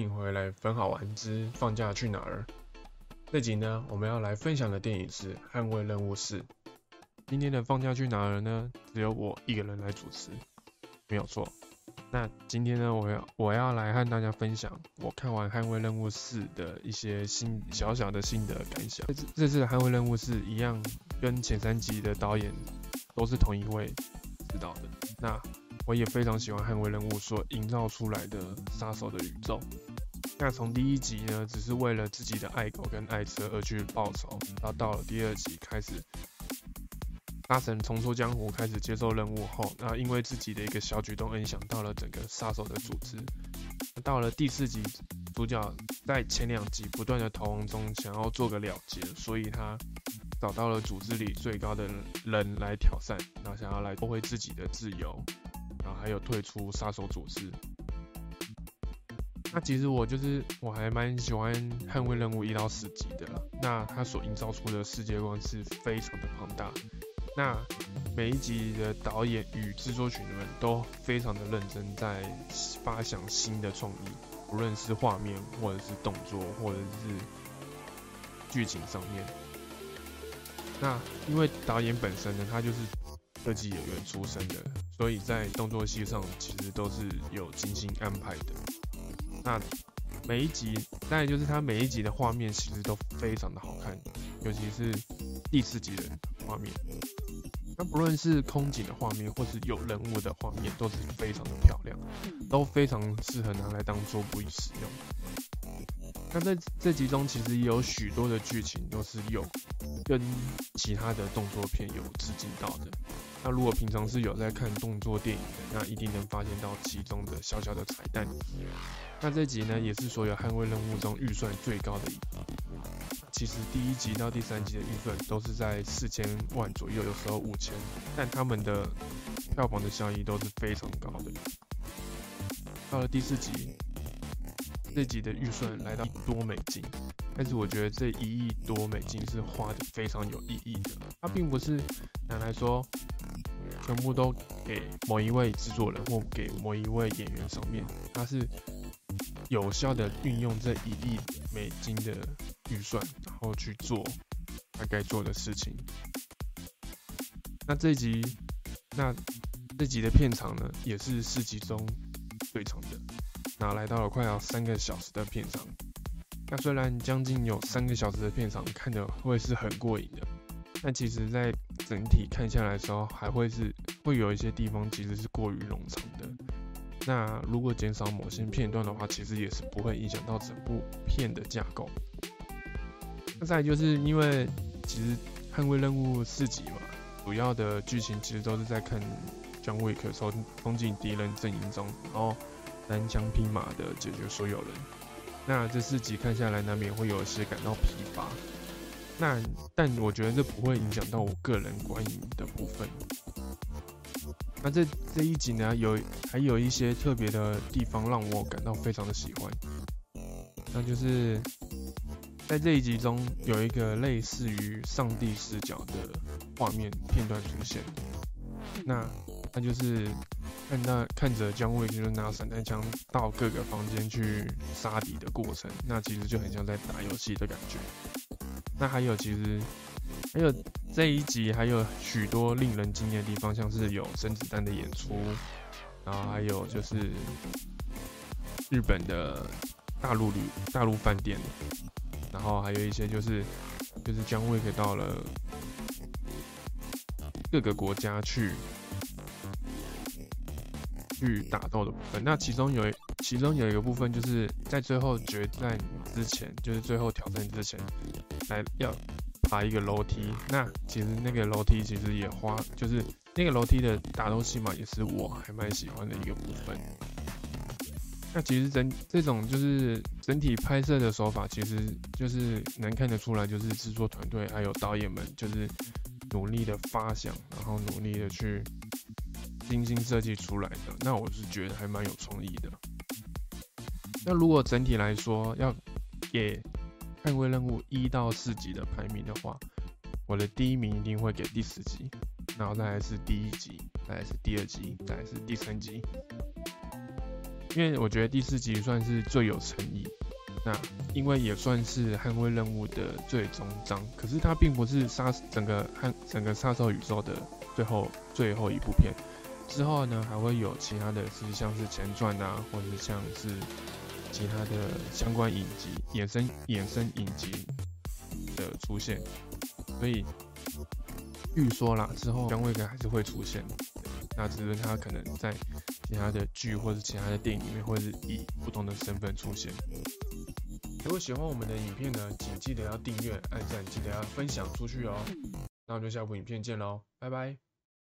欢迎回来分好玩之放假去哪儿？这集呢，我们要来分享的电影是《捍卫任务四》。今天的放假去哪儿呢？只有我一个人来主持，没有错。那今天呢，我要我要来和大家分享我看完《捍卫任务四》的一些新小小的心得感想。这次《捍卫任务四》一样，跟前三集的导演都是同一位指导的。那我也非常喜欢《捍卫任务》所营造出来的杀手的宇宙。那从第一集呢，只是为了自己的爱狗跟爱车而去报仇，然后到了第二集开始，大神重出江湖，开始接受任务后，那因为自己的一个小举动影响到了整个杀手的组织。到了第四集，主角在前两集不断的逃亡中，想要做个了结，所以他找到了组织里最高的人来挑战，然后想要来夺回自己的自由。然后还有退出杀手组织。那其实我就是我还蛮喜欢捍卫任务一到四集的。那他所营造出的世界观是非常的庞大。那每一集的导演与制作群们都非常的认真，在发想新的创意，无论是画面或者是动作或者是剧情上面。那因为导演本身呢，他就是设计演员出身的。所以在动作戏上其实都是有精心安排的。那每一集，再就是它每一集的画面其实都非常的好看，尤其是第四集的画面。那不论是空景的画面，或是有人物的画面，都是非常的漂亮，都非常适合拿来当桌布使用。那在这集中，其实也有许多的剧情都是有跟其他的动作片有致敬到的。那如果平常是有在看动作电影的，那一定能发现到其中的小小的彩蛋。那这集呢，也是所有捍卫任务中预算最高的一集。其实第一集到第三集的预算都是在四千万左右，有时候五千，但他们的票房的效益都是非常高的。到了第四集，这集的预算来到多美金，但是我觉得这一亿多美金是花的非常有意义的。它并不是拿来说。全部都给某一位制作人或给某一位演员上面，它是有效的运用这一亿美金的预算，然后去做他该做的事情。那这集，那这集的片场呢，也是四集中最长的，那来到了快要三个小时的片长。那虽然将近有三个小时的片长，看着会是很过瘾的。但其实，在整体看下来的时候，还会是会有一些地方其实是过于冗长的。那如果减少某些片段的话，其实也是不会影响到整部片的架构。那再就是因为其实捍卫任务四集嘛，主要的剧情其实都是在看 John Wick 冲冲进敌人阵营中，然后单枪匹马的解决所有人。那这四集看下来，难免会有些感到疲乏。那，但我觉得这不会影响到我个人观影的部分。那这这一集呢，有还有一些特别的地方让我感到非常的喜欢。那就是在这一集中有一个类似于上帝视角的画面片段出现。那那就是看那看着姜卫就是拿散弹枪到各个房间去杀敌的过程，那其实就很像在打游戏的感觉。那还有，其实还有这一集还有许多令人惊艳的地方，像是有甄子丹的演出，然后还有就是日本的大陆旅大陆饭店，然后还有一些就是就是姜卫可以到了各个国家去去打斗的部分。那其中有其中有一个部分就是在最后决战之前，就是最后挑战之前。来要爬一个楼梯，那其实那个楼梯其实也花，就是那个楼梯的打斗戏嘛，也是我还蛮喜欢的一个部分。那其实整这种就是整体拍摄的手法，其实就是能看得出来，就是制作团队还有导演们就是努力的发想，然后努力的去精心设计出来的。那我是觉得还蛮有创意的。那如果整体来说要给捍卫任务一到四级的排名的话，我的第一名一定会给第四级，然后再来是第一级，再来是第二级，再来是第三级。因为我觉得第四级算是最有诚意。那因为也算是捍卫任务的最终章，可是它并不是杀整个汉整个杀手宇宙的最后最后一部片。之后呢，还会有其他的是像是前传啊，或者是像是其他的相关影集、衍生衍生影集的出现。所以预说啦，之后姜卫哥还是会出现。那只是他可能在其他的剧或者其他的电影里面，或是以不同的身份出现。如果喜欢我们的影片呢，请记得要订阅、按赞，记得要分享出去哦。那我们就下部影片见喽，拜拜。